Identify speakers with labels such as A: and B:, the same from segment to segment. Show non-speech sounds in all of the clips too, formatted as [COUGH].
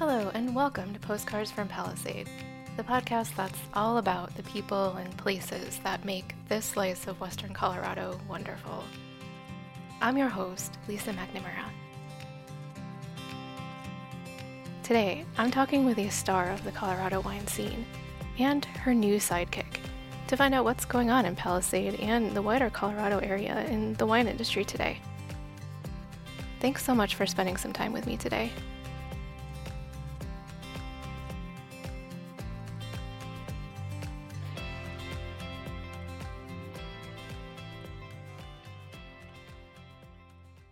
A: Hello, and welcome to Postcards from Palisade, the podcast that's all about the people and places that make this slice of Western Colorado wonderful. I'm your host, Lisa McNamara. Today, I'm talking with a star of the Colorado wine scene and her new sidekick to find out what's going on in Palisade and the wider Colorado area in the wine industry today. Thanks so much for spending some time with me today.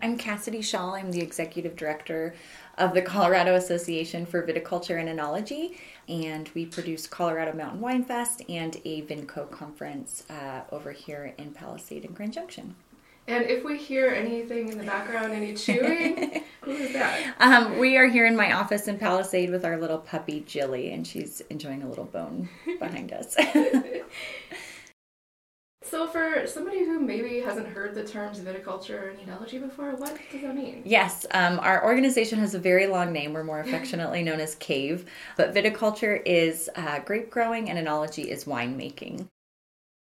B: I'm Cassidee Shull. I'm the executive director of the Colorado Association for Viticulture and Enology, and we produce Colorado Mountain Wine Fest and a Vinco conference uh, over here in Palisade and Grand Junction.
A: And if we hear anything in the background, any chewing, [LAUGHS] who is that?
B: Um, we are here in my office in Palisade with our little puppy Jilly, and she's enjoying a little bone behind us. [LAUGHS] [LAUGHS]
A: So, for somebody who maybe hasn't heard the terms viticulture and enology before, what does that mean?
B: Yes, um, our organization has a very long name. We're more affectionately known as CAVE, but viticulture is uh, grape growing and enology is winemaking.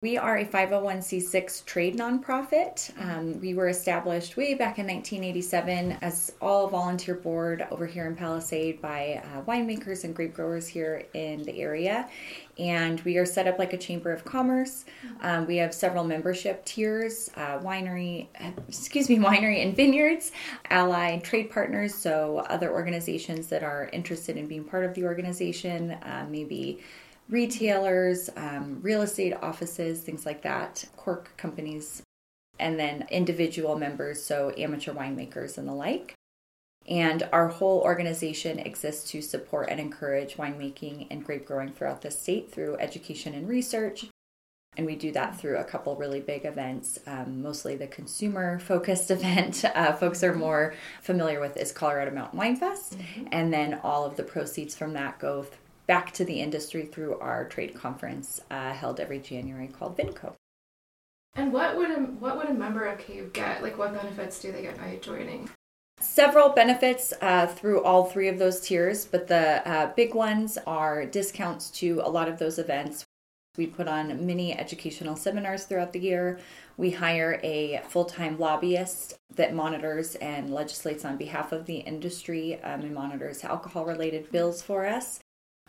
B: We are a 501c6 trade nonprofit. Um, we were established way back in 1987 as all volunteer board over here in Palisade by uh, winemakers and grape growers here in the area. And we are set up like a chamber of commerce. Um, we have several membership tiers, uh, winery, excuse me, [LAUGHS] winery and vineyards, allied trade partners, so other organizations that are interested in being part of the organization, uh, maybe retailers, um, real estate offices, things like that, cork companies, and then individual members, so amateur winemakers and the like. And our whole organization exists to support and encourage winemaking and grape growing throughout the state through education and research. And we do that through a couple really big events, um, mostly the consumer focused [LAUGHS] event. Uh, folks are more familiar with is Colorado Mountain Wine Fest. Mm-hmm. And then all of the proceeds from that go back to the industry through our trade conference uh, held every January called Vinco.
A: And what would a what would a member of CAVE get? Like, what benefits do they get by joining?
B: Several benefits uh, through all three of those tiers, but the uh, big ones are discounts to a lot of those events. We put on many educational seminars throughout the year. We hire a full time lobbyist that monitors and legislates on behalf of the industry um, and monitors alcohol related bills for us.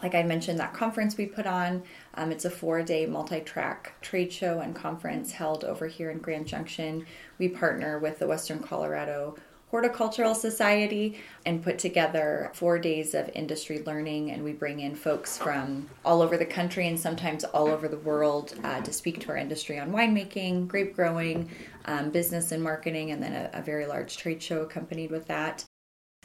B: Like I mentioned, that conference we put on, um, it's a four day multi track trade show and conference held over here in Grand Junction. We partner with the Western Colorado Horticultural Society and put together four days of industry learning. And we bring in folks from all over the country and sometimes all over the world uh, to speak to our industry on winemaking, grape growing, um, business and marketing, and then a, a very large trade show accompanied with that.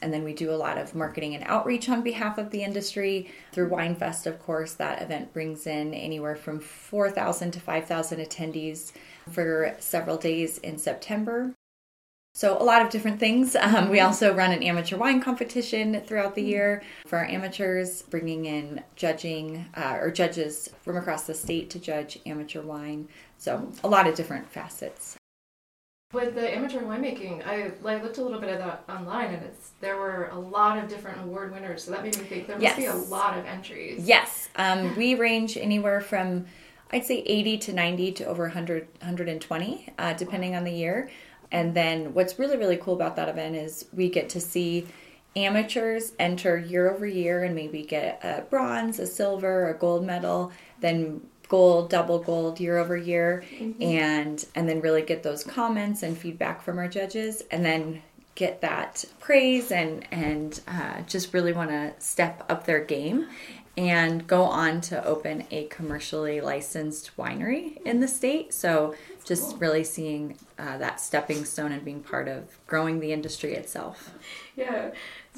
B: And then we do a lot of marketing and outreach on behalf of the industry through WineFest, of course. That event brings in anywhere from 4,000 to 5,000 attendees for several days in September. So, a lot of different things. [LAUGHS] Um, we also run an amateur wine competition throughout the year for our amateurs, bringing in judging uh, or judges from across the state to judge amateur wine. So, a lot of different facets.
A: With the amateur winemaking, I, I looked a little bit at that online, and it's there were a lot of different award winners. So that made me think there must be a lot of entries.
B: Yes, um, we range anywhere from I'd say 80 to 90 to over 100, 120, uh, depending on the year. And then what's really really cool about that event is we get to see amateurs enter year over year and maybe get a bronze, a silver, a gold medal. Then gold, double gold year over year, mm-hmm. and and then really get those comments and feedback from our judges, and then get that praise and and uh, just really want to step up their game and go on to open a commercially licensed winery in the state. So just really seeing uh, that stepping stone and being part of growing the industry itself.
A: Yeah,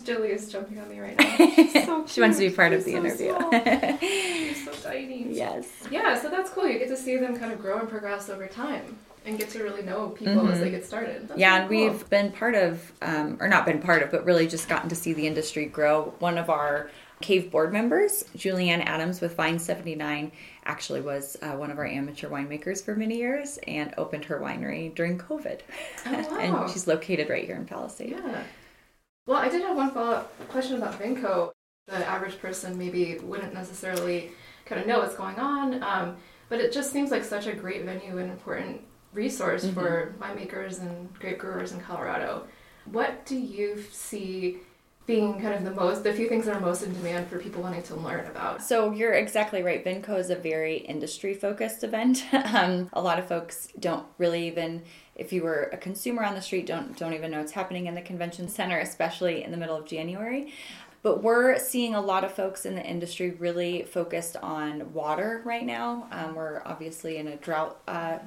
A: Jilly is jumping on me right [LAUGHS] now. So
B: she wants to be part She's of the
A: so
B: interview. [LAUGHS]
A: She's so tiny.
B: Yes.
A: Yeah, so that's cool. You get to see them kind of grow and progress over time and get to really know people mm-hmm. as they get started.
B: That's yeah, really and we've been part of, um, or not been part of, but really just gotten to see the industry grow. One of our Cave board members, Julianne Adams with Vine 79, actually was uh, one of our amateur winemakers for many years and opened her winery during COVID.
A: Oh, [LAUGHS] wow.
B: and she's located right here in Palisade.
A: Yeah. Well, I did have one follow up question about Vinco. The average person maybe wouldn't necessarily kind of know what's going on, um, but it just seems like such a great venue and important resource mm-hmm. for winemakers and grape growers in Colorado. What do you see being kind of the most the few things that are most in demand for people wanting to learn about.
B: So you're exactly right. Vinco is a very industry focused event. [LAUGHS] Um, a lot of folks don't really even if you were a consumer on the street don't don't even know what's happening in the convention center especially in the middle of january. But we're seeing a lot of folks in the industry really focused on water right now. Um, we're obviously in a drought uh,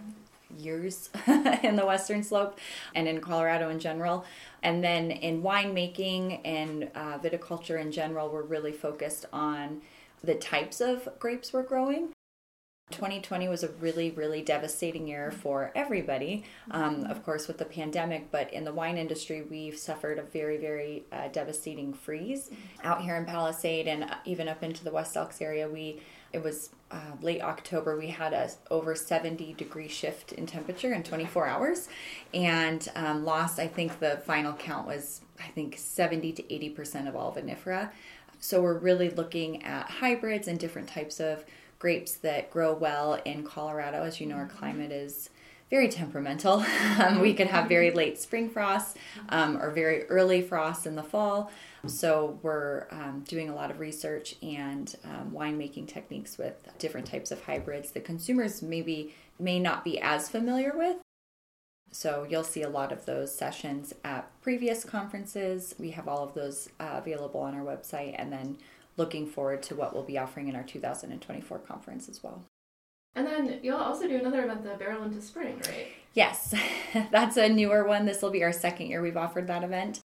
B: years [LAUGHS] in the Western Slope and in Colorado in general. And then in winemaking and uh, viticulture in general, we're really focused on the types of grapes we're growing. 2020 was a really, really devastating year for everybody, um, of course, with the pandemic. But in the wine industry, we've suffered a very, very uh, devastating freeze. Out here in Palisade and even up into the West Elks area, we it was uh, late October, we had a over 70 degree shift in temperature in 24 hours and um, lost, I think the final count was, I think 70 to 80% of all vinifera. So we're really looking at hybrids and different types of grapes that grow well in Colorado. As you know, our climate is very temperamental. Um, [LAUGHS] we could have very late spring frosts um, or very early frosts in the fall. So we're um, doing a lot of research and um, winemaking techniques with different types of hybrids that consumers maybe may not be as familiar with. So you'll see a lot of those sessions at previous conferences. We have all of those uh, available on our website, and then looking forward to what we'll be offering in our 2024 conference as well.
A: And then you'll also do another event, the Barrel into Spring, right?
B: Yes, [LAUGHS] that's a newer one. This will be our second year we've offered that event.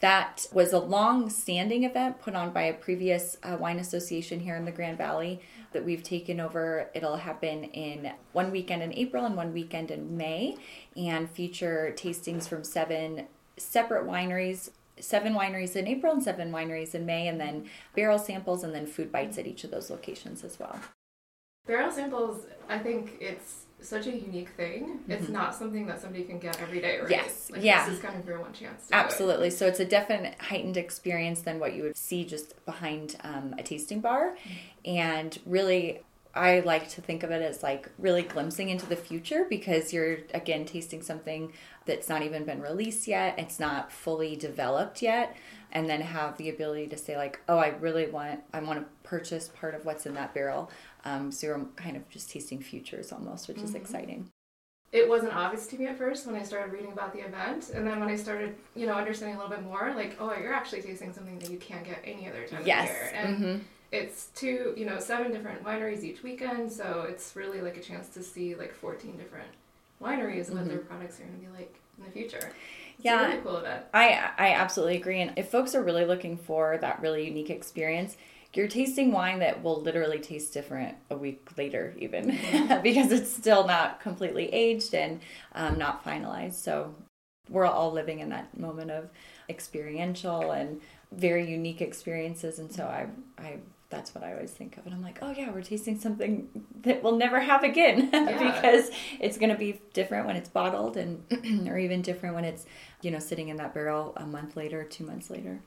B: That was a long standing event put on by a previous uh, wine association here in the Grand Valley that we've taken over. It'll happen in one weekend in April and one weekend in May and feature tastings from seven separate wineries seven wineries in April and seven wineries in May, and then barrel samples and then food bites at each of those locations as well.
A: Barrel samples, I think it's such a unique thing. Mm-hmm. It's not something that somebody can get every day, right?
B: Yes.
A: Like,
B: yeah.
A: This is kind of your one chance.
B: Absolutely. So it's a definite heightened experience than what you would see just behind um, a tasting bar. Mm-hmm. And really, I like to think of it as like really glimpsing into the future because you're again tasting something that's not even been released yet. It's not fully developed yet. And then have the ability to say like, oh, I really want, I want to purchase part of what's in that barrel. Um, so you're kind of just tasting futures almost, which mm-hmm. is exciting.
A: It wasn't obvious to me at first when I started reading about the event, and then when I started, you know, understanding a little bit more, like, oh, you're actually tasting something that you can't get any other time yes. of year. And mm-hmm. it's two, you know, seven different wineries each weekend, so it's really like a chance to see like 14 different wineries and mm-hmm. what their products are going to be like in the future. It's yeah, really cool event.
B: I I absolutely agree. And if folks are really looking for that really unique experience, you're tasting wine that will literally taste different a week later, even [LAUGHS] because it's still not completely aged and um, not finalized. So we're all living in that moment of experiential and very unique experiences. And so I, I that's what I always think of. And I'm like, oh yeah, we're tasting something that we'll never have again [LAUGHS] yeah. because it's going to be different when it's bottled and [CLEARS THROAT] or even different when it's, you know, sitting in that barrel a month later, two months later.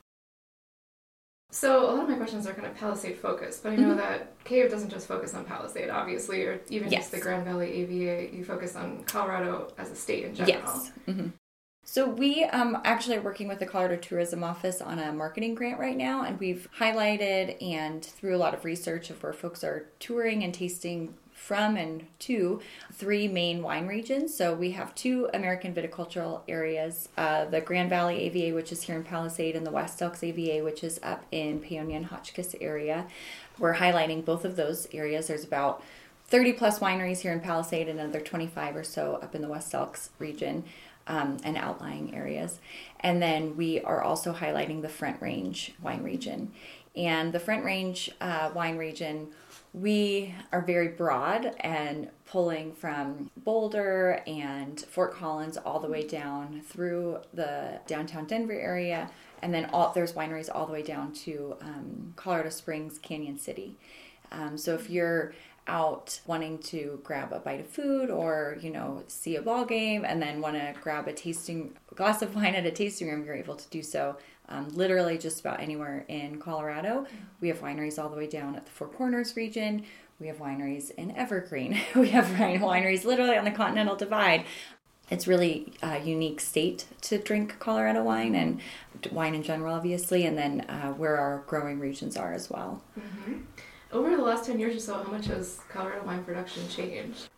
A: So a lot of my questions are kind of Palisade focused, but I know mm-hmm. that Cave doesn't just focus on Palisade, obviously, or even yes. just the Grand Valley AVA. You focus on Colorado as a state in general.
B: Yes. Mm-hmm. So we um, actually are working with the Colorado Tourism Office on a marketing grant right now, and we've highlighted and through a lot of research of where folks are touring and tasting from and to three main wine regions. So we have two American viticultural areas uh, the Grand Valley AVA, which is here in Palisade, and the West Elks AVA, which is up in Paonia and Hotchkiss area. We're highlighting both of those areas. There's about 30 plus wineries here in Palisade and another 25 or so up in the West Elks region um, and outlying areas. And then we are also highlighting the Front Range wine region. And the Front Range uh, wine region, we are very broad and pulling from Boulder and Fort Collins all the way down through the downtown Denver area. And then all, there's wineries all the way down to um, Colorado Springs, Cañon City. Um, so if you're out wanting to grab a bite of food or you know see a ball game and then want to grab a tasting glass of wine at a tasting room you're able to do so um, literally just about anywhere in Colorado. We have wineries all the way down at the Four Corners region. We have wineries in Evergreen. [LAUGHS] we have wineries literally on the Continental Divide. It's really a unique state to drink Colorado wine and wine in general, obviously, and then uh, where our growing regions are as well.
A: Mm-hmm. Over the last 10 years or so, how much has Colorado wine production changed?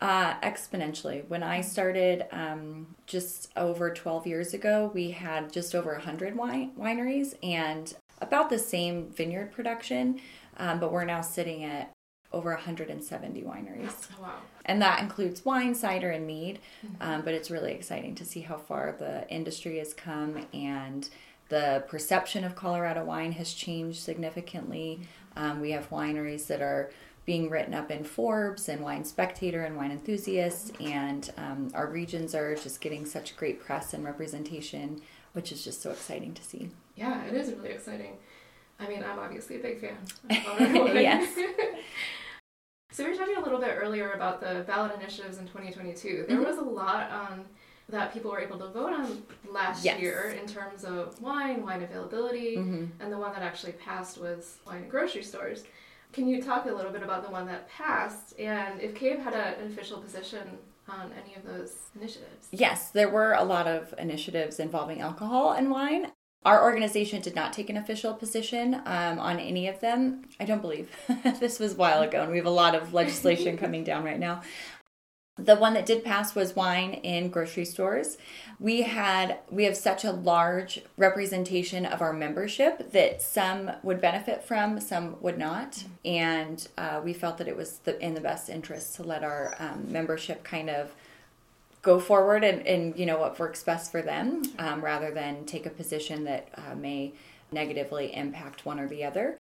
B: Uh, exponentially. When I started um, just over 12 years ago, we had just over 100 wine- wineries and about the same vineyard production, um, but we're now sitting at over 170 wineries.
A: Oh, wow.
B: And that includes wine, cider, and mead. Mm-hmm. Um, but it's really exciting to see how far the industry has come and the perception of Colorado wine has changed significantly. Um, we have wineries that are being written up in Forbes and Wine Spectator and Wine Enthusiast, and um, our regions are just getting such great press and representation, which is just so exciting to see.
A: Yeah, it is really exciting. I mean, I'm obviously a big fan. [LAUGHS] yes. so we were talking a little bit earlier about the ballot initiatives in 2022. There mm-hmm. was a lot on that people were able to vote on last yes. year in terms of wine, wine availability, mm-hmm. and the one that actually passed was wine in grocery stores. Can you talk a little bit about the one that passed and if CAVE had a, an official position on any of those initiatives?
B: Yes, there were a lot of initiatives involving alcohol and wine. Our organization did not take an official position um, on any of them. I don't believe. [LAUGHS] this was a while ago, and we have a lot of legislation [LAUGHS] coming down right now. The one that did pass was wine in grocery stores. We had we have such a large representation of our membership that some would benefit from, some would not, and uh, we felt that it was the, in the best interest to let our um, membership kind of go forward and, and you know what works best for them, um, rather than take a position that uh, may negatively impact one or the other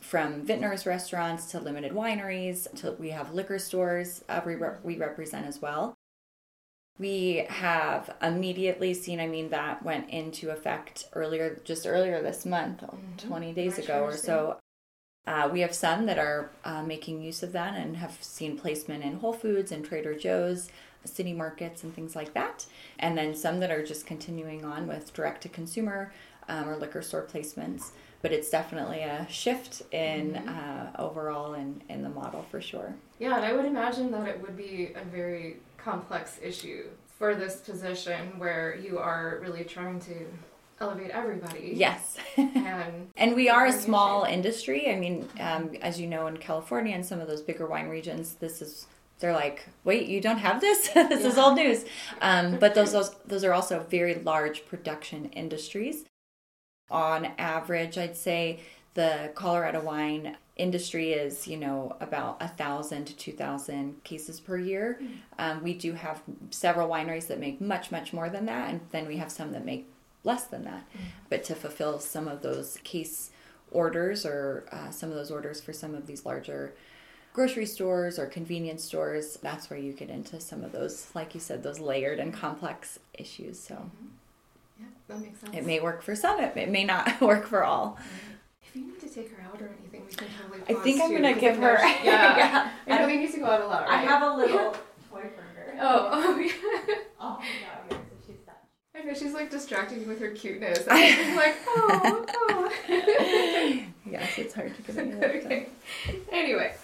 B: from vintners restaurants to limited wineries to we have liquor stores uh, we, re- we represent as well. We have immediately seen i mean that went into effect earlier just earlier this month mm-hmm. 20 days ago or so. Uh, we have some that are uh, making use of that and have seen placement in whole foods and trader joe's city markets and things like that. And then some that are just continuing on with direct to consumer um, or liquor store placements but it's definitely a shift in mm-hmm. uh, overall in, in the model for sure.
A: Yeah, and I would imagine that it would be a very complex issue for this position where you are really trying to elevate everybody.
B: Yes. [LAUGHS] and and we are a small industry. I mean, um, as you know, in California and some of those bigger wine regions, this is they're like, wait, you don't have this? [LAUGHS] this yeah. is old news. Um, but those, those those are also very large production industries on average, I'd say the Colorado wine industry is, you know, about a thousand to two thousand cases per year. Mm-hmm. Um, we do have several wineries that make much, much more than that, and then we have some that make less than that. Mm-hmm. But to fulfill some of those case orders or uh, some of those orders for some of these larger grocery stores or convenience stores, that's where you get into some of those, like you said, those layered and complex issues. So. Mm-hmm.
A: Yeah, that makes sense.
B: It may work for some, it may not [LAUGHS] work for all.
A: If you need to take her out or anything, we can totally.
B: I think I'm gonna give her. [LAUGHS]
A: yeah, yeah. I know we need to go out a lot. Right?
B: I have a little toy for her.
A: Oh, [LAUGHS]
B: oh
A: yeah.
B: oh yeah, so she's done.
A: I know she's like distracting me with her cuteness. I'm like, oh, oh.
B: yes, it's hard to get
A: okay. Anyway,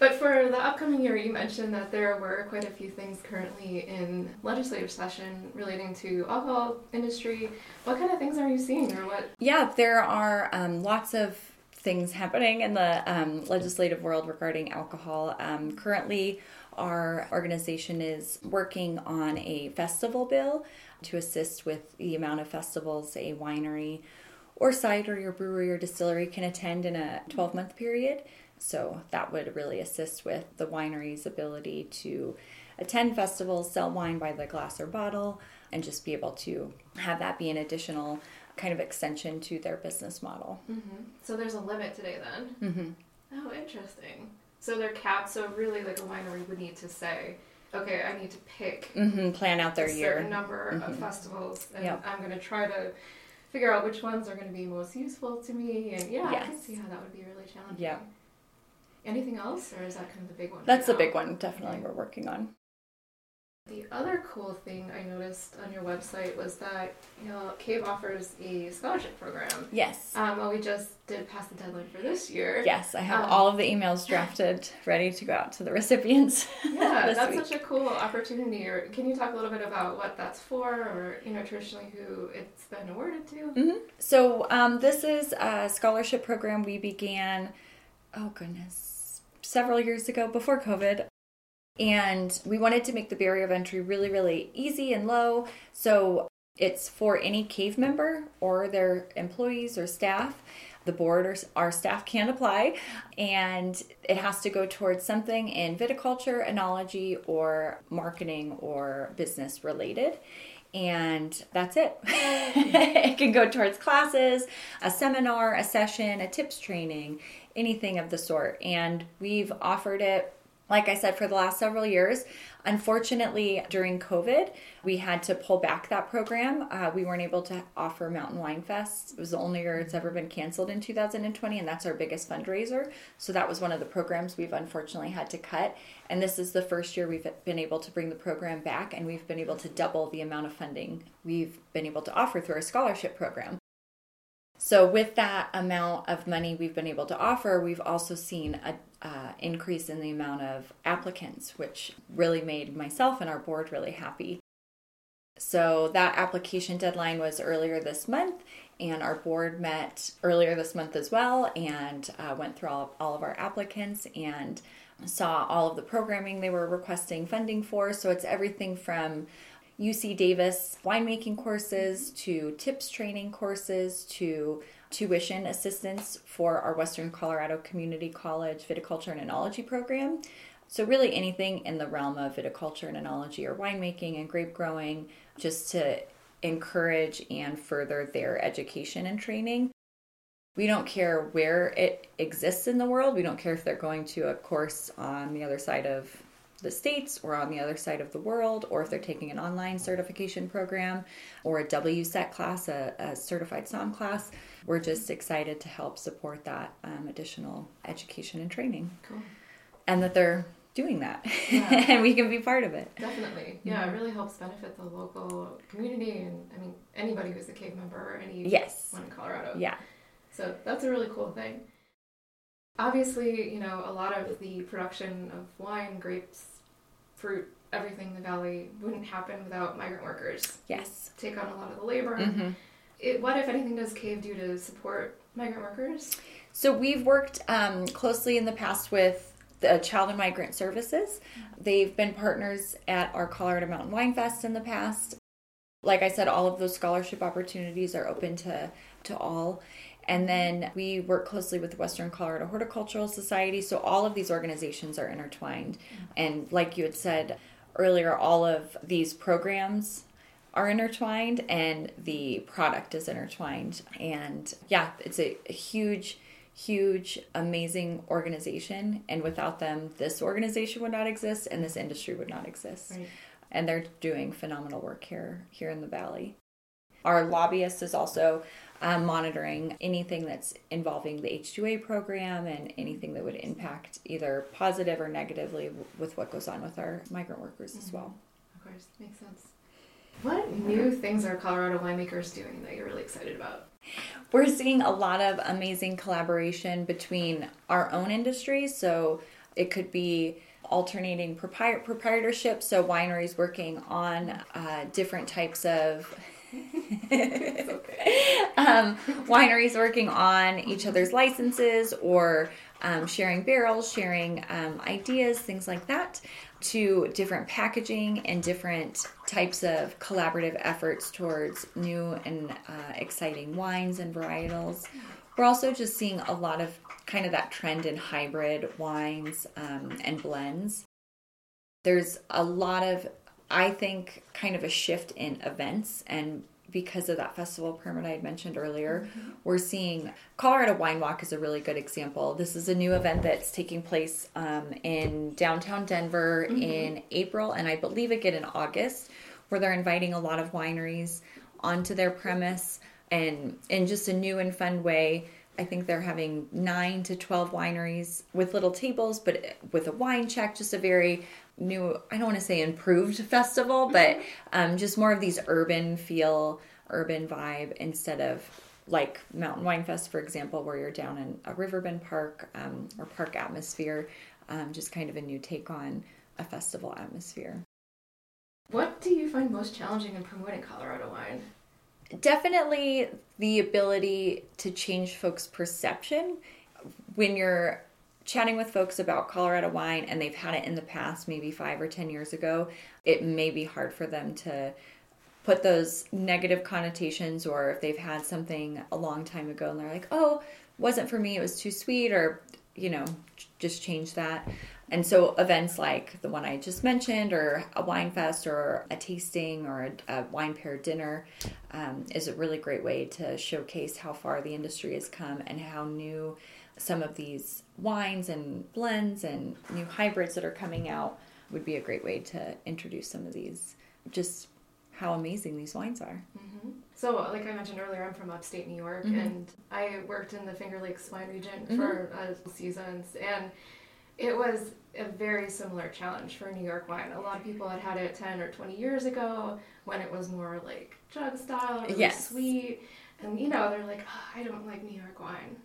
A: but for the upcoming year, you mentioned that there were quite a few things currently in legislative session relating to alcohol industry. What kind of things are you seeing, or what?
B: Yeah, there are um, lots of things happening in the um, legislative world regarding alcohol. Um, currently, our organization is working on a festival bill to assist with the amount of festivals a winery or cider or brewery or distillery can attend in a 12 month period. So that would really assist with the winery's ability to attend festivals, sell wine by the glass or bottle, and just be able to have that be an additional kind of extension to their business model.
A: Mm-hmm. So there's a limit today then?
B: Mm-hmm.
A: Oh, interesting. So they're capped, so really like a winery would need to say, okay, I need to pick
B: mm-hmm. plan out their
A: a
B: year.
A: certain number of mm-hmm. festivals, and yep. I'm going to try to figure out which ones are going to be most useful to me. And yeah, yes. I can see how that would be really challenging.
B: Yeah.
A: Anything else, or is that kind of the big one?
B: That's the big one, definitely, we're working on.
A: The other cool thing I noticed on your website was that you know Cave offers a scholarship program.
B: Yes.
A: Um, well, we just did pass the deadline for this year.
B: Yes, I have
A: Um,
B: all of the emails drafted, [LAUGHS] ready to go out to the recipients. [LAUGHS]
A: Yeah, that's
B: week.
A: such a cool opportunity. Or can you talk a little bit about what that's for, or you know, traditionally who it's been awarded to?
B: Mhm. So um, this is a scholarship program we began. Oh goodness, several years ago before COVID, and we wanted to make the barrier of entry really, really easy and low. So it's for any cave member or their employees or staff. The board or our staff can apply, and it has to go towards something in viticulture, enology, or marketing or business related and that's it. [LAUGHS] it can go towards classes, a seminar, a session, a tips training, anything of the sort. And we've offered it, like I said, for the last several years. Unfortunately, during COVID, we had to pull back that program. Uh, we weren't able to offer Mountain Wine Fest. It was the only year it's ever been canceled in 2020, and that's our biggest fundraiser. So that was one of the programs we've unfortunately had to cut. And this is the first year we've been able to bring the program back, and we've been able to double the amount of funding we've been able to offer through our scholarship program. So, with that amount of money we've been able to offer, we've also seen a uh, increase in the amount of applicants, which really made myself and our board really happy. So, that application deadline was earlier this month, and our board met earlier this month as well and uh, went through all, all of our applicants and saw all of the programming they were requesting funding for. So, it's everything from UC Davis winemaking courses to tips training courses to tuition assistance for our Western Colorado Community College viticulture and enology program. So, really, anything in the realm of viticulture and enology or winemaking and grape growing, just to encourage and further their education and training. We don't care where it exists in the world. We don't care if they're going to a course on the other side of the states or on the other side of the world, or if they're taking an online certification program or a WSET class, a, a certified SOM class. We're just excited to help support that um, additional education and training,
A: Cool.
B: and that they're doing that,
A: Yeah. [LAUGHS]
B: and we can be part of it.
A: Definitely. Yeah, it really helps benefit the local community and I mean anybody who's a cave member or any
B: Yes.
A: one in Colorado.
B: Yeah.
A: So that's a really cool thing. Obviously, you know, a lot of the production of wine, grapes, fruit, everything in the valley wouldn't happen without migrant workers.
B: Yes.
A: Take on a lot of the labor.
B: hmm
A: It, what, if anything, does Cave do to support migrant workers?
B: So we've worked um, closely in the past with the Child and Migrant Services. They've been partners at our Colorado Mountain Wine Fest in the past. Like I said, all of those scholarship opportunities are open to to all. And then we work closely with the Western Colorado Horticultural Society. So all of these organizations are intertwined. And like you had said earlier, all of these programs are intertwined and the product is intertwined. And yeah, it's a, a huge, huge, amazing organization. And without them, this organization would not exist and this industry would not exist.
A: Right.
B: And they're doing phenomenal work here here in the valley. Our lobbyist is also um, monitoring anything that's involving the H2A program and anything that would impact either positive or negatively w- with what goes on with our migrant workers as well.
A: Of course, makes sense. What new things are Colorado winemakers doing that you're really excited about?
B: We're seeing a lot of amazing collaboration between our own industries. So it could be alternating propri- proprietorship, so wineries working on uh, different types of. [LAUGHS] um, wineries working on each other's licenses or um, sharing barrels, sharing um, ideas, things like that, to different packaging and different types of collaborative efforts towards new and uh, exciting wines and varietals. We're also just seeing a lot of kind of that trend in hybrid wines um, and blends. There's a lot of, I think, kind of a shift in events and because of that festival permit I had mentioned earlier, we're seeing Colorado Wine Walk is a really good example. This is a new event that's taking place um, in downtown Denver in April, and I believe again in August, where they're inviting a lot of wineries onto their premise. And in just a new and fun way I think they're having nine to 12 wineries with little tables, but with a wine check, just a very new, I don't want to say improved festival, but um, just more of these urban feel, urban vibe instead of like Mountain Wine Fest, for example, where you're down in a riverbend park um, or park atmosphere, um, just kind of a new take on a festival atmosphere.
A: What do you find most challenging in promoting Colorado wine?
B: Definitely the ability to change folks' perception when you're chatting with folks about Colorado wine and they've had it in the past, maybe five or 10 years ago, it may be hard for them to put those negative connotations or if they've had something a long time ago and they're like, oh, wasn't for me, it was too sweet, or, you know, just change that. And so events like the one I just mentioned, or a wine fest, or a tasting, or a, a wine pair dinner, um, is a really great way to showcase how far the industry has come and how new some of these wines and blends and new hybrids that are coming out would be a great way to introduce some of these. Just how amazing these wines are.
A: Mm-hmm. So, like I mentioned earlier, I'm from upstate New York, mm-hmm. and I worked in the Finger Lakes wine region mm-hmm. for uh, seasons, and it was a very similar challenge for New York wine. A lot of people had had it 10 or 20 years ago when it was more like jug style, really yes. sweet. And you know, they're like, oh, I don't like New York wine.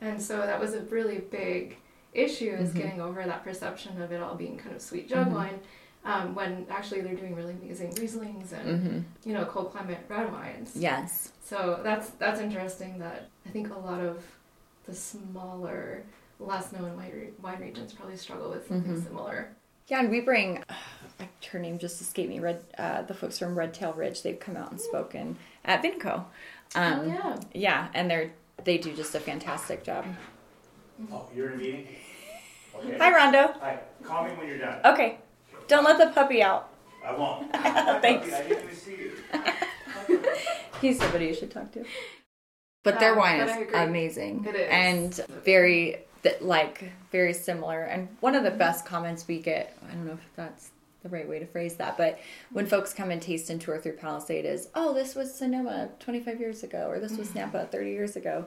A: And so that was a really big issue is mm-hmm. getting over that perception of it all being kind of sweet jug mm-hmm. wine. Um, when actually they're doing really amazing Rieslings and mm-hmm. you know cold climate red wines.
B: Yes.
A: So that's that's interesting. That I think a lot of the smaller less known wine, wine regions probably struggle with something mm-hmm. similar.
B: Yeah, and we bring, [SIGHS] uh, her name just escaped me, Red, uh, the folks from Red Tail Ridge, they've come out and spoken at Vinco.
A: Um, oh, yeah.
B: Yeah, and they're, they do just a fantastic job.
C: Oh, you're in a meeting?
B: Okay. Hi, Rondo.
C: Hi, call me when you're done.
B: Okay. Don't let the puppy out.
C: I won't. [LAUGHS]
B: Thanks.
C: I didn't even see
B: you. [LAUGHS] He's somebody you should talk to. But their um, wine is amazing.
A: It is.
B: And very like very similar. And one of the best comments we get, I don't know if that's the right way to phrase that, but when folks come and taste and tour through Palisade is, oh, this was Sonoma 25 years ago, or this was mm-hmm. Napa 30 years ago.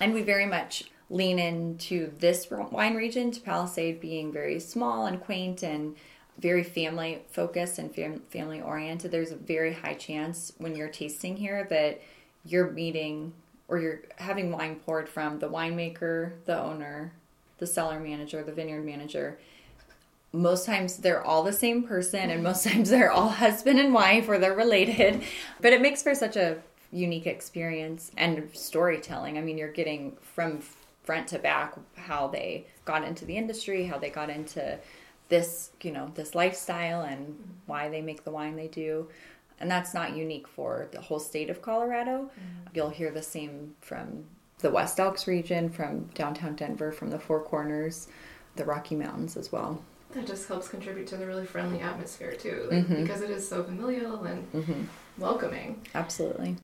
B: And we very much lean into this wine region to Palisade being very small and quaint and very family focused and fam- family oriented. There's a very high chance when you're tasting here that you're meeting or you're having wine poured from the winemaker, the owner, the cellar manager, the vineyard manager. Most times they're all the same person, and most times they're all [LAUGHS] husband and wife or they're related. But it makes for such a unique experience and storytelling. I mean, you're getting from front to back how they got into the industry, how they got into this, you know, this lifestyle and why they make the wine they do and that's not unique for the whole state of Colorado. Mm-hmm. You'll hear the same from the West Elks region, from downtown Denver, from the Four Corners, the Rocky Mountains as well.
A: That just helps contribute to the really friendly atmosphere too, like, mm-hmm. because it is so familial and mm-hmm. welcoming.
B: Absolutely.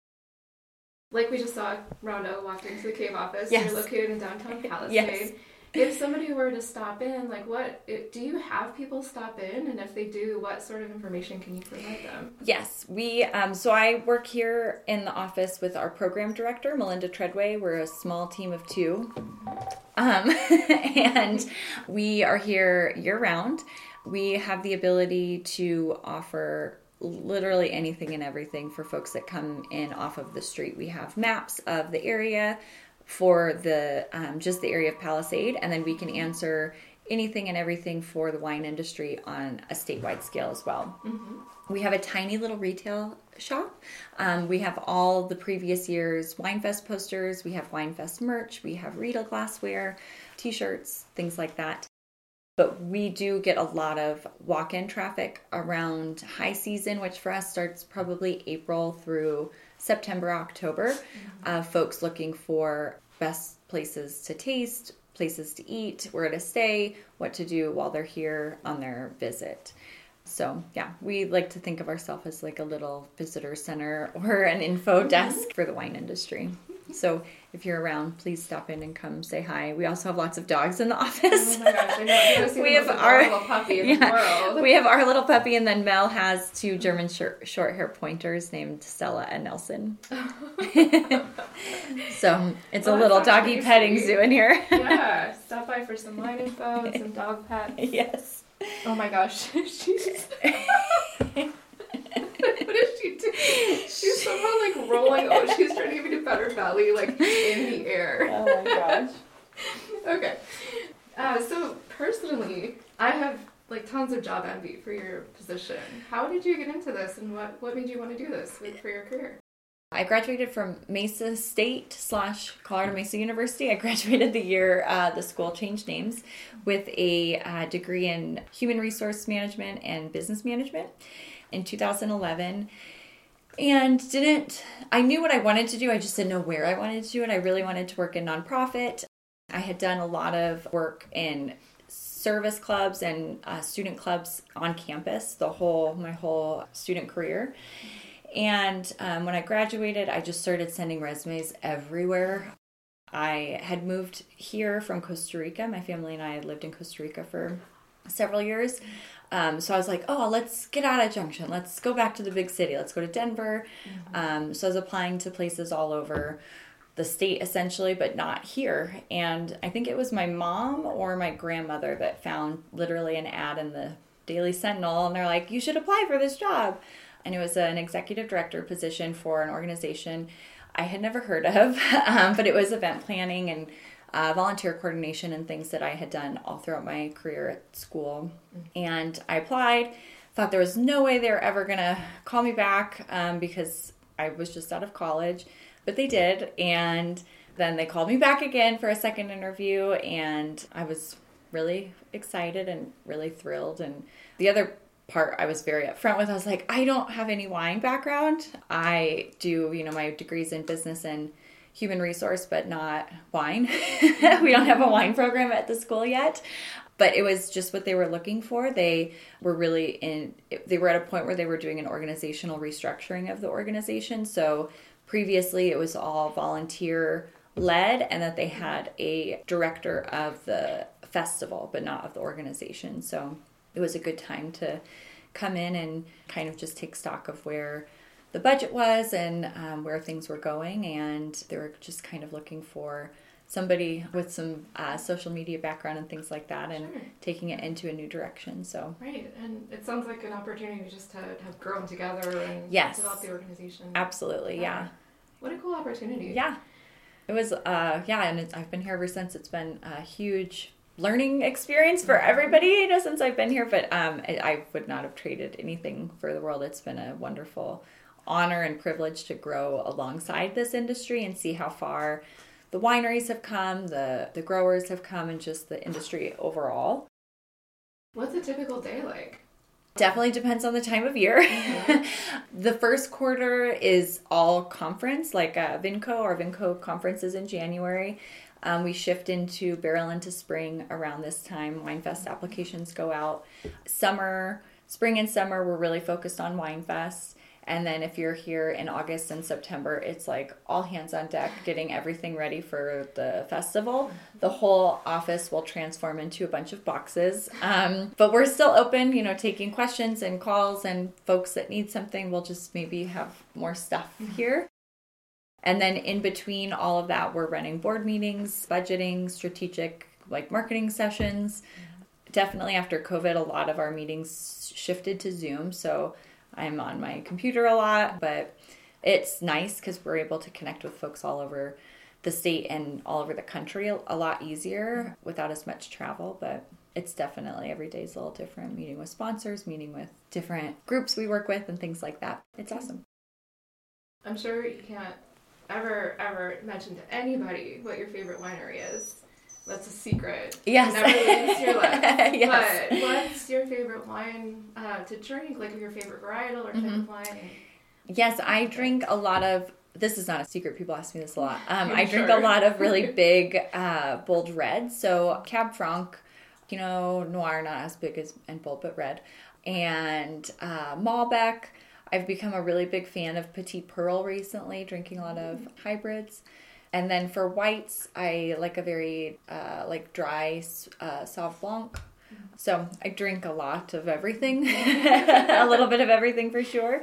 A: Like we just saw, Rondo walked into the cave office.
B: Yes.
A: You're located in downtown [LAUGHS] Palisade.
B: yes
A: if somebody were to stop in, like what do you have people stop in, and if they do, what sort of information can you provide them?
B: Yes, we. Um, so I work here in the office with our program director, Melinda Treadway. We're a small team of two, um, [LAUGHS] and we are here year round. We have the ability to offer literally anything and everything for folks that come in off of the street. We have maps of the area for the um, just the area of Palisade, and then we can answer anything and everything for the wine industry on a statewide scale as well. Mm-hmm. We have a tiny little retail shop. Um, we have all the previous year's WineFest posters. We have WineFest merch. We have Riedel glassware, T-shirts, things like that. But we do get a lot of walk-in traffic around high season, which for us starts probably April through September, October, mm-hmm. uh, folks looking for best places to taste, places to eat, where to stay, what to do while they're here on their visit. So, yeah, we like to think of ourselves as like a little visitor center [LAUGHS] or an info mm-hmm. desk for the wine industry. So, if you're around, please stop in and come say hi. We also have lots of dogs in the [LAUGHS] office.
D: Oh my gosh, I know. I've never seen
B: We have our-
D: adorable puppy in the [LAUGHS]
B: Yeah.
D: world.
B: We have our little puppy, and then Mel has two German short, short hair pointers named Stella and Nelson. [LAUGHS] so it's
D: Well,
B: a oh,
D: little
B: doggy petting
D: sweet.
B: zoo in here.
D: yeah, stop by for some wine info, some dog pets.
B: yes.
D: Oh my gosh, she's. what is she doing? [LAUGHS] She's somehow like rolling. Oh, she's trying to give me a better belly, like in the air.
B: Oh my gosh. [LAUGHS]
D: Okay. Uh, so personally, I have like tons of job envy for your position. How did you get into this, and what what made you want to do this with, for your career?
B: I graduated from Mesa State slash Colorado Mesa University. I graduated the year uh, the school changed names with a uh, degree in human resource management and business management in 2011. And didn't, I knew what I wanted to do, I just didn't know where I wanted to do it. I really wanted to work in nonprofit. I had done a lot of work in service clubs and uh, student clubs on campus the whole my whole student career and um, when I graduated, I just started sending resumes everywhere. I had moved here from Costa Rica. My family and I had lived in Costa Rica for several years. Um, so I was like, oh, let's get out of Junction. Let's go back to the big city. Let's go to Denver. Um, so I was applying to places all over the state essentially, but not here. And I think it was my mom or my grandmother that found literally an ad in the Daily Sentinel, and they're like, you should apply for this job. And it was an executive director position for an organization I had never heard of, [LAUGHS] um, but it was event planning and uh, volunteer coordination and things that I had done all throughout my career at school. And I applied, thought there was no way they were ever going to call me back um, because I was just out of college, but they did. And then they called me back again for a second interview, and I was really excited and really thrilled. And the other part I was very upfront with, I was like, I don't have any wine background. I do, you know, my degrees in business and human resource, but not wine. [LAUGHS] we don't have a wine program at the school yet. But it was just what they were looking for. They were really in, they were at a point where they were doing an organizational restructuring of the organization. So previously it was all volunteer led and that they had a director of the festival, but not of the organization. So it was a good time to come in and kind of just take stock of where the budget was and um, where things were going. And they were just kind of looking for somebody with some uh, social media background and things like that and
D: Sure.
B: taking it into a new direction. So,
D: Right, and it sounds like an opportunity just to have grown together and
B: Yes.
D: develop the organization.
B: absolutely, yeah.
D: What a cool opportunity.
B: Yeah. It was, uh, yeah, and it's, I've been here ever since. It's been a huge learning experience for everybody, you know, since I've been here. But um, I, I would not have traded anything for the world. It's been a wonderful honor and privilege to grow alongside this industry and see how far the wineries have come, the the growers have come, and just the industry overall.
D: What's a typical day like?
B: Definitely depends on the time of year. [LAUGHS] the first quarter is all conference, like uh, Vinco or Vinco conferences in January. Um, we shift into barrel into spring around this time. Winefest applications go out. Summer, spring and summer, we're really focused on Winefest. And then if you're here in August and September, it's like all hands on deck getting everything ready for the festival. The whole office will transform into a bunch of boxes. Um, but we're still open, you know, taking questions and calls and folks that need something. We'll just maybe have more stuff here. And then in between all of that, we're running board meetings, budgeting, strategic like marketing sessions. Definitely after COVID, a lot of our meetings shifted to Zoom. So I'm on my computer a lot, but it's nice because we're able to connect with folks all over the state and all over the country a lot easier mm-hmm. without as much travel. But it's definitely every day is a little different. Meeting with sponsors, meeting with different groups we work with, and things like that. It's awesome.
D: I'm sure you can't ever, ever mention to anybody what your favorite winery is. That's a secret.
B: Yes.
D: Never leaves your lips. [LAUGHS]
B: Yes.
D: But what's your favorite wine uh, to drink? Like your favorite varietal or type
B: Mm-hmm.
D: of wine?
B: Yes, I drink a lot of. This is not a secret. People ask me this a lot. Um,
D: I'm
B: drink
D: sure.
B: a lot of really [LAUGHS] big, uh, bold reds. So Cab Franc, you know, Noir, not as big as and bold, but red, and uh, Malbec. I've become a really big fan of Petit Pearl recently, drinking a lot of hybrids. And then for whites, I like a very uh, like dry uh, Sauv Blanc. So I drink a lot of everything, [LAUGHS] a little bit of everything for sure.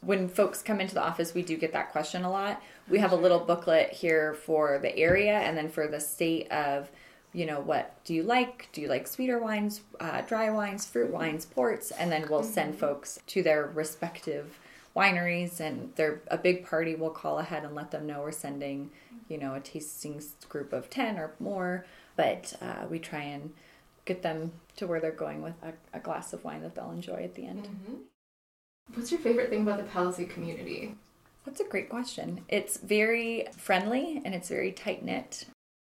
B: When folks come into the office, we do get that question a lot. We have a little booklet here for the area and then for the state of, you know, what do you like? Do you like sweeter wines, uh, dry wines, fruit wines, ports? And then we'll send folks to their respective wineries and they're a big party. We'll call ahead and let them know we're sending, you know, a tasting group of 10 or more. But uh, we try and get them to where they're going with a, a glass of wine that they'll enjoy at the end.
D: Mm-hmm. What's your favorite thing about the Palisade community?
B: That's a great question. It's very friendly and it's very tight knit.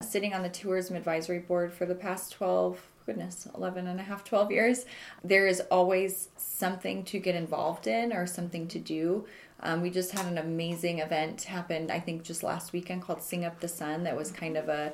B: Sitting on the tourism advisory board for the past 12, goodness, 11 and a half, 12 years, there is always something to get involved in or something to do. Um, we just had an amazing event happen, I think, just last weekend called Sing Up the Sun that was kind of a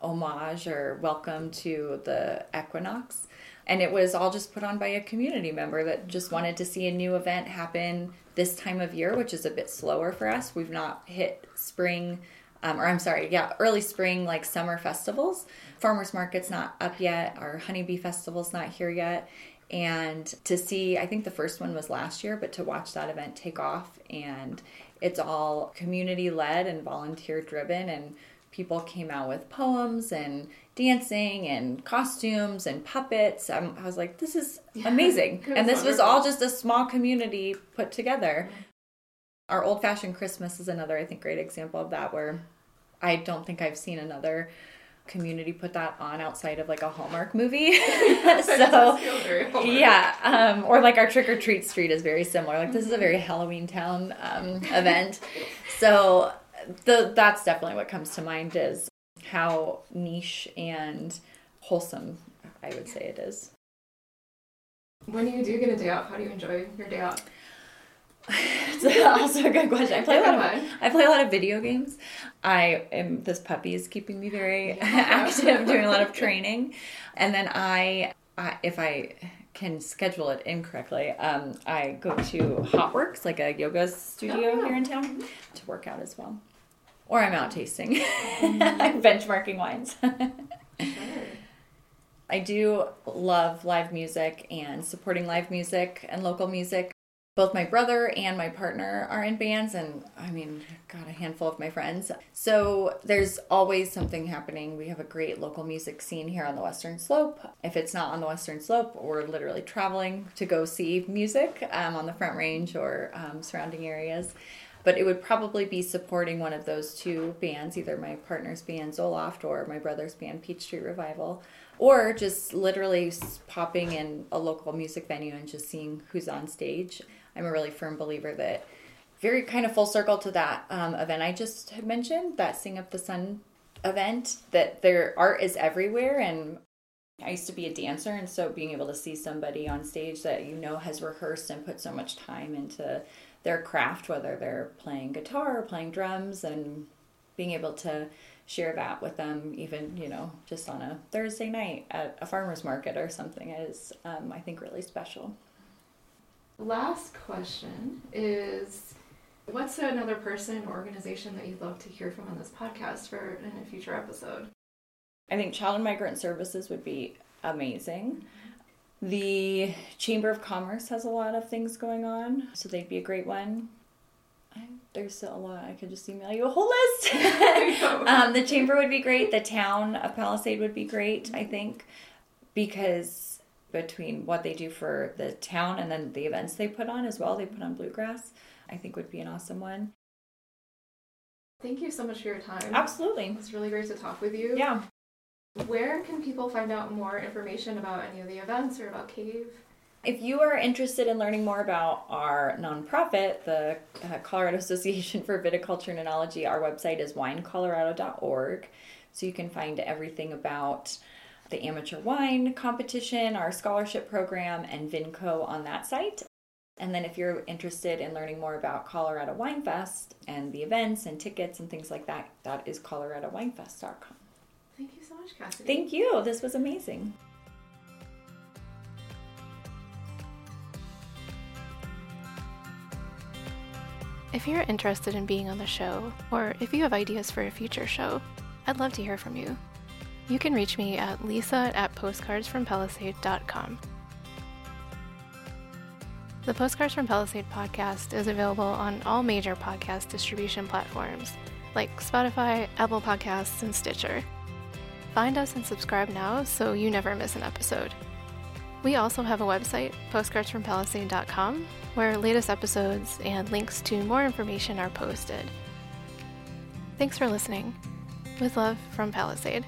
B: homage or welcome to the equinox. And it was all just put on by a community member that just wanted to see a new event happen this time of year, which is a bit slower for us. We've not hit spring, um, or I'm sorry, yeah, early spring, like summer festivals. Farmers market's not up yet. Our honeybee festival's not here yet. And to see, I think the first one was last year, but to watch that event take off and it's all community led and volunteer driven and people came out with poems and dancing and costumes and puppets. I'm, i was like, this is amazing.
D: Yeah,
B: and this was all just a small community put together. Our old fashioned Christmas is another, I think, great example of that, where I don't think I've seen another community put that on outside of like a Hallmark movie. [LAUGHS] [LAUGHS] So
D: does feel very Hallmark.
B: yeah, um, or like our trick or treat street is very similar. Like this is a very Halloween town um, event, so the that's definitely what comes to mind is how niche and wholesome I would say it is.
D: When you do get a day off, how do you enjoy your day off? [LAUGHS]
B: It's [LAUGHS] also a good question. I play a lot of I play a lot of video games. I am this puppy is keeping me very [LAUGHS] active, doing a lot of training, and then I, I if I can schedule it incorrectly, um, I go to Hotworks, like a yoga studio
D: Oh.
B: here in town, to work out as well. Or I'm out tasting, benchmarking wines.
D: Sure.
B: I do love live music and supporting live music and local music. Both my brother and my partner are in bands, and I mean, got a handful of my friends. So there's always something happening. We have a great local music scene here on the Western Slope. If it's not on the Western Slope, we're literally traveling to go see music um, on the Front Range or um, surrounding areas. But it would probably be supporting one of those two bands, either my partner's band Zoloft or my brother's band Peach Street Revival or just literally popping in a local music venue and just seeing who's on stage. I'm a really firm believer that very kind of full circle to that um, event I just had mentioned, that Sing Up the Sun event, that their art is everywhere. And I used to be a dancer, and so being able to see somebody on stage that you know has rehearsed and put so much time into their craft, whether they're playing guitar or playing drums, and being able to share that with them, even you know, just on a Thursday night at a farmer's market or something, is um, I think really special.
D: Last question is what's another person or organization that you'd love to hear from on this podcast for in a future episode?
B: I think Child and Migrant Services would be amazing. The Chamber of Commerce has a lot of things going on, so they'd be a great one. I, there's still a lot. I could just email you a whole list. [LAUGHS] [LAUGHS] um, the Chamber would be great. The town of Palisade would be great, I think, because between what they do for the town and then the events they put on as well, they put on bluegrass, I think would be an awesome one.
D: Thank you so much for your time.
B: Absolutely.
D: It's really great to talk with you.
B: Yeah.
D: Where can people find out more information about any of the events or about CAVE?
B: If you are interested in learning more about our nonprofit, the uh, Colorado Association for Viticulture and Enology, our website is winecolorado.org. So you can find everything about the amateur wine competition, our scholarship program, and VinCo on that site. And then if you're interested in learning more about Colorado Wine Fest and the events and tickets and things like that, that is coloradowinefest.com.
D: Thank you so much, Cassidee.
B: Thank you. This was amazing.
A: If you're interested in being on the show, or if you have ideas for a future show, I'd love to hear from you. You can reach me at lisa at postcardsfrompalisade.com. The Postcards from Palisade podcast is available on all major podcast distribution platforms like Spotify, Apple Podcasts, and Stitcher. Find us and subscribe now so you never miss an episode. We also have a website, postcardsfrompalisade.com, where latest episodes and links to more information are posted. Thanks for listening. With love from Palisade.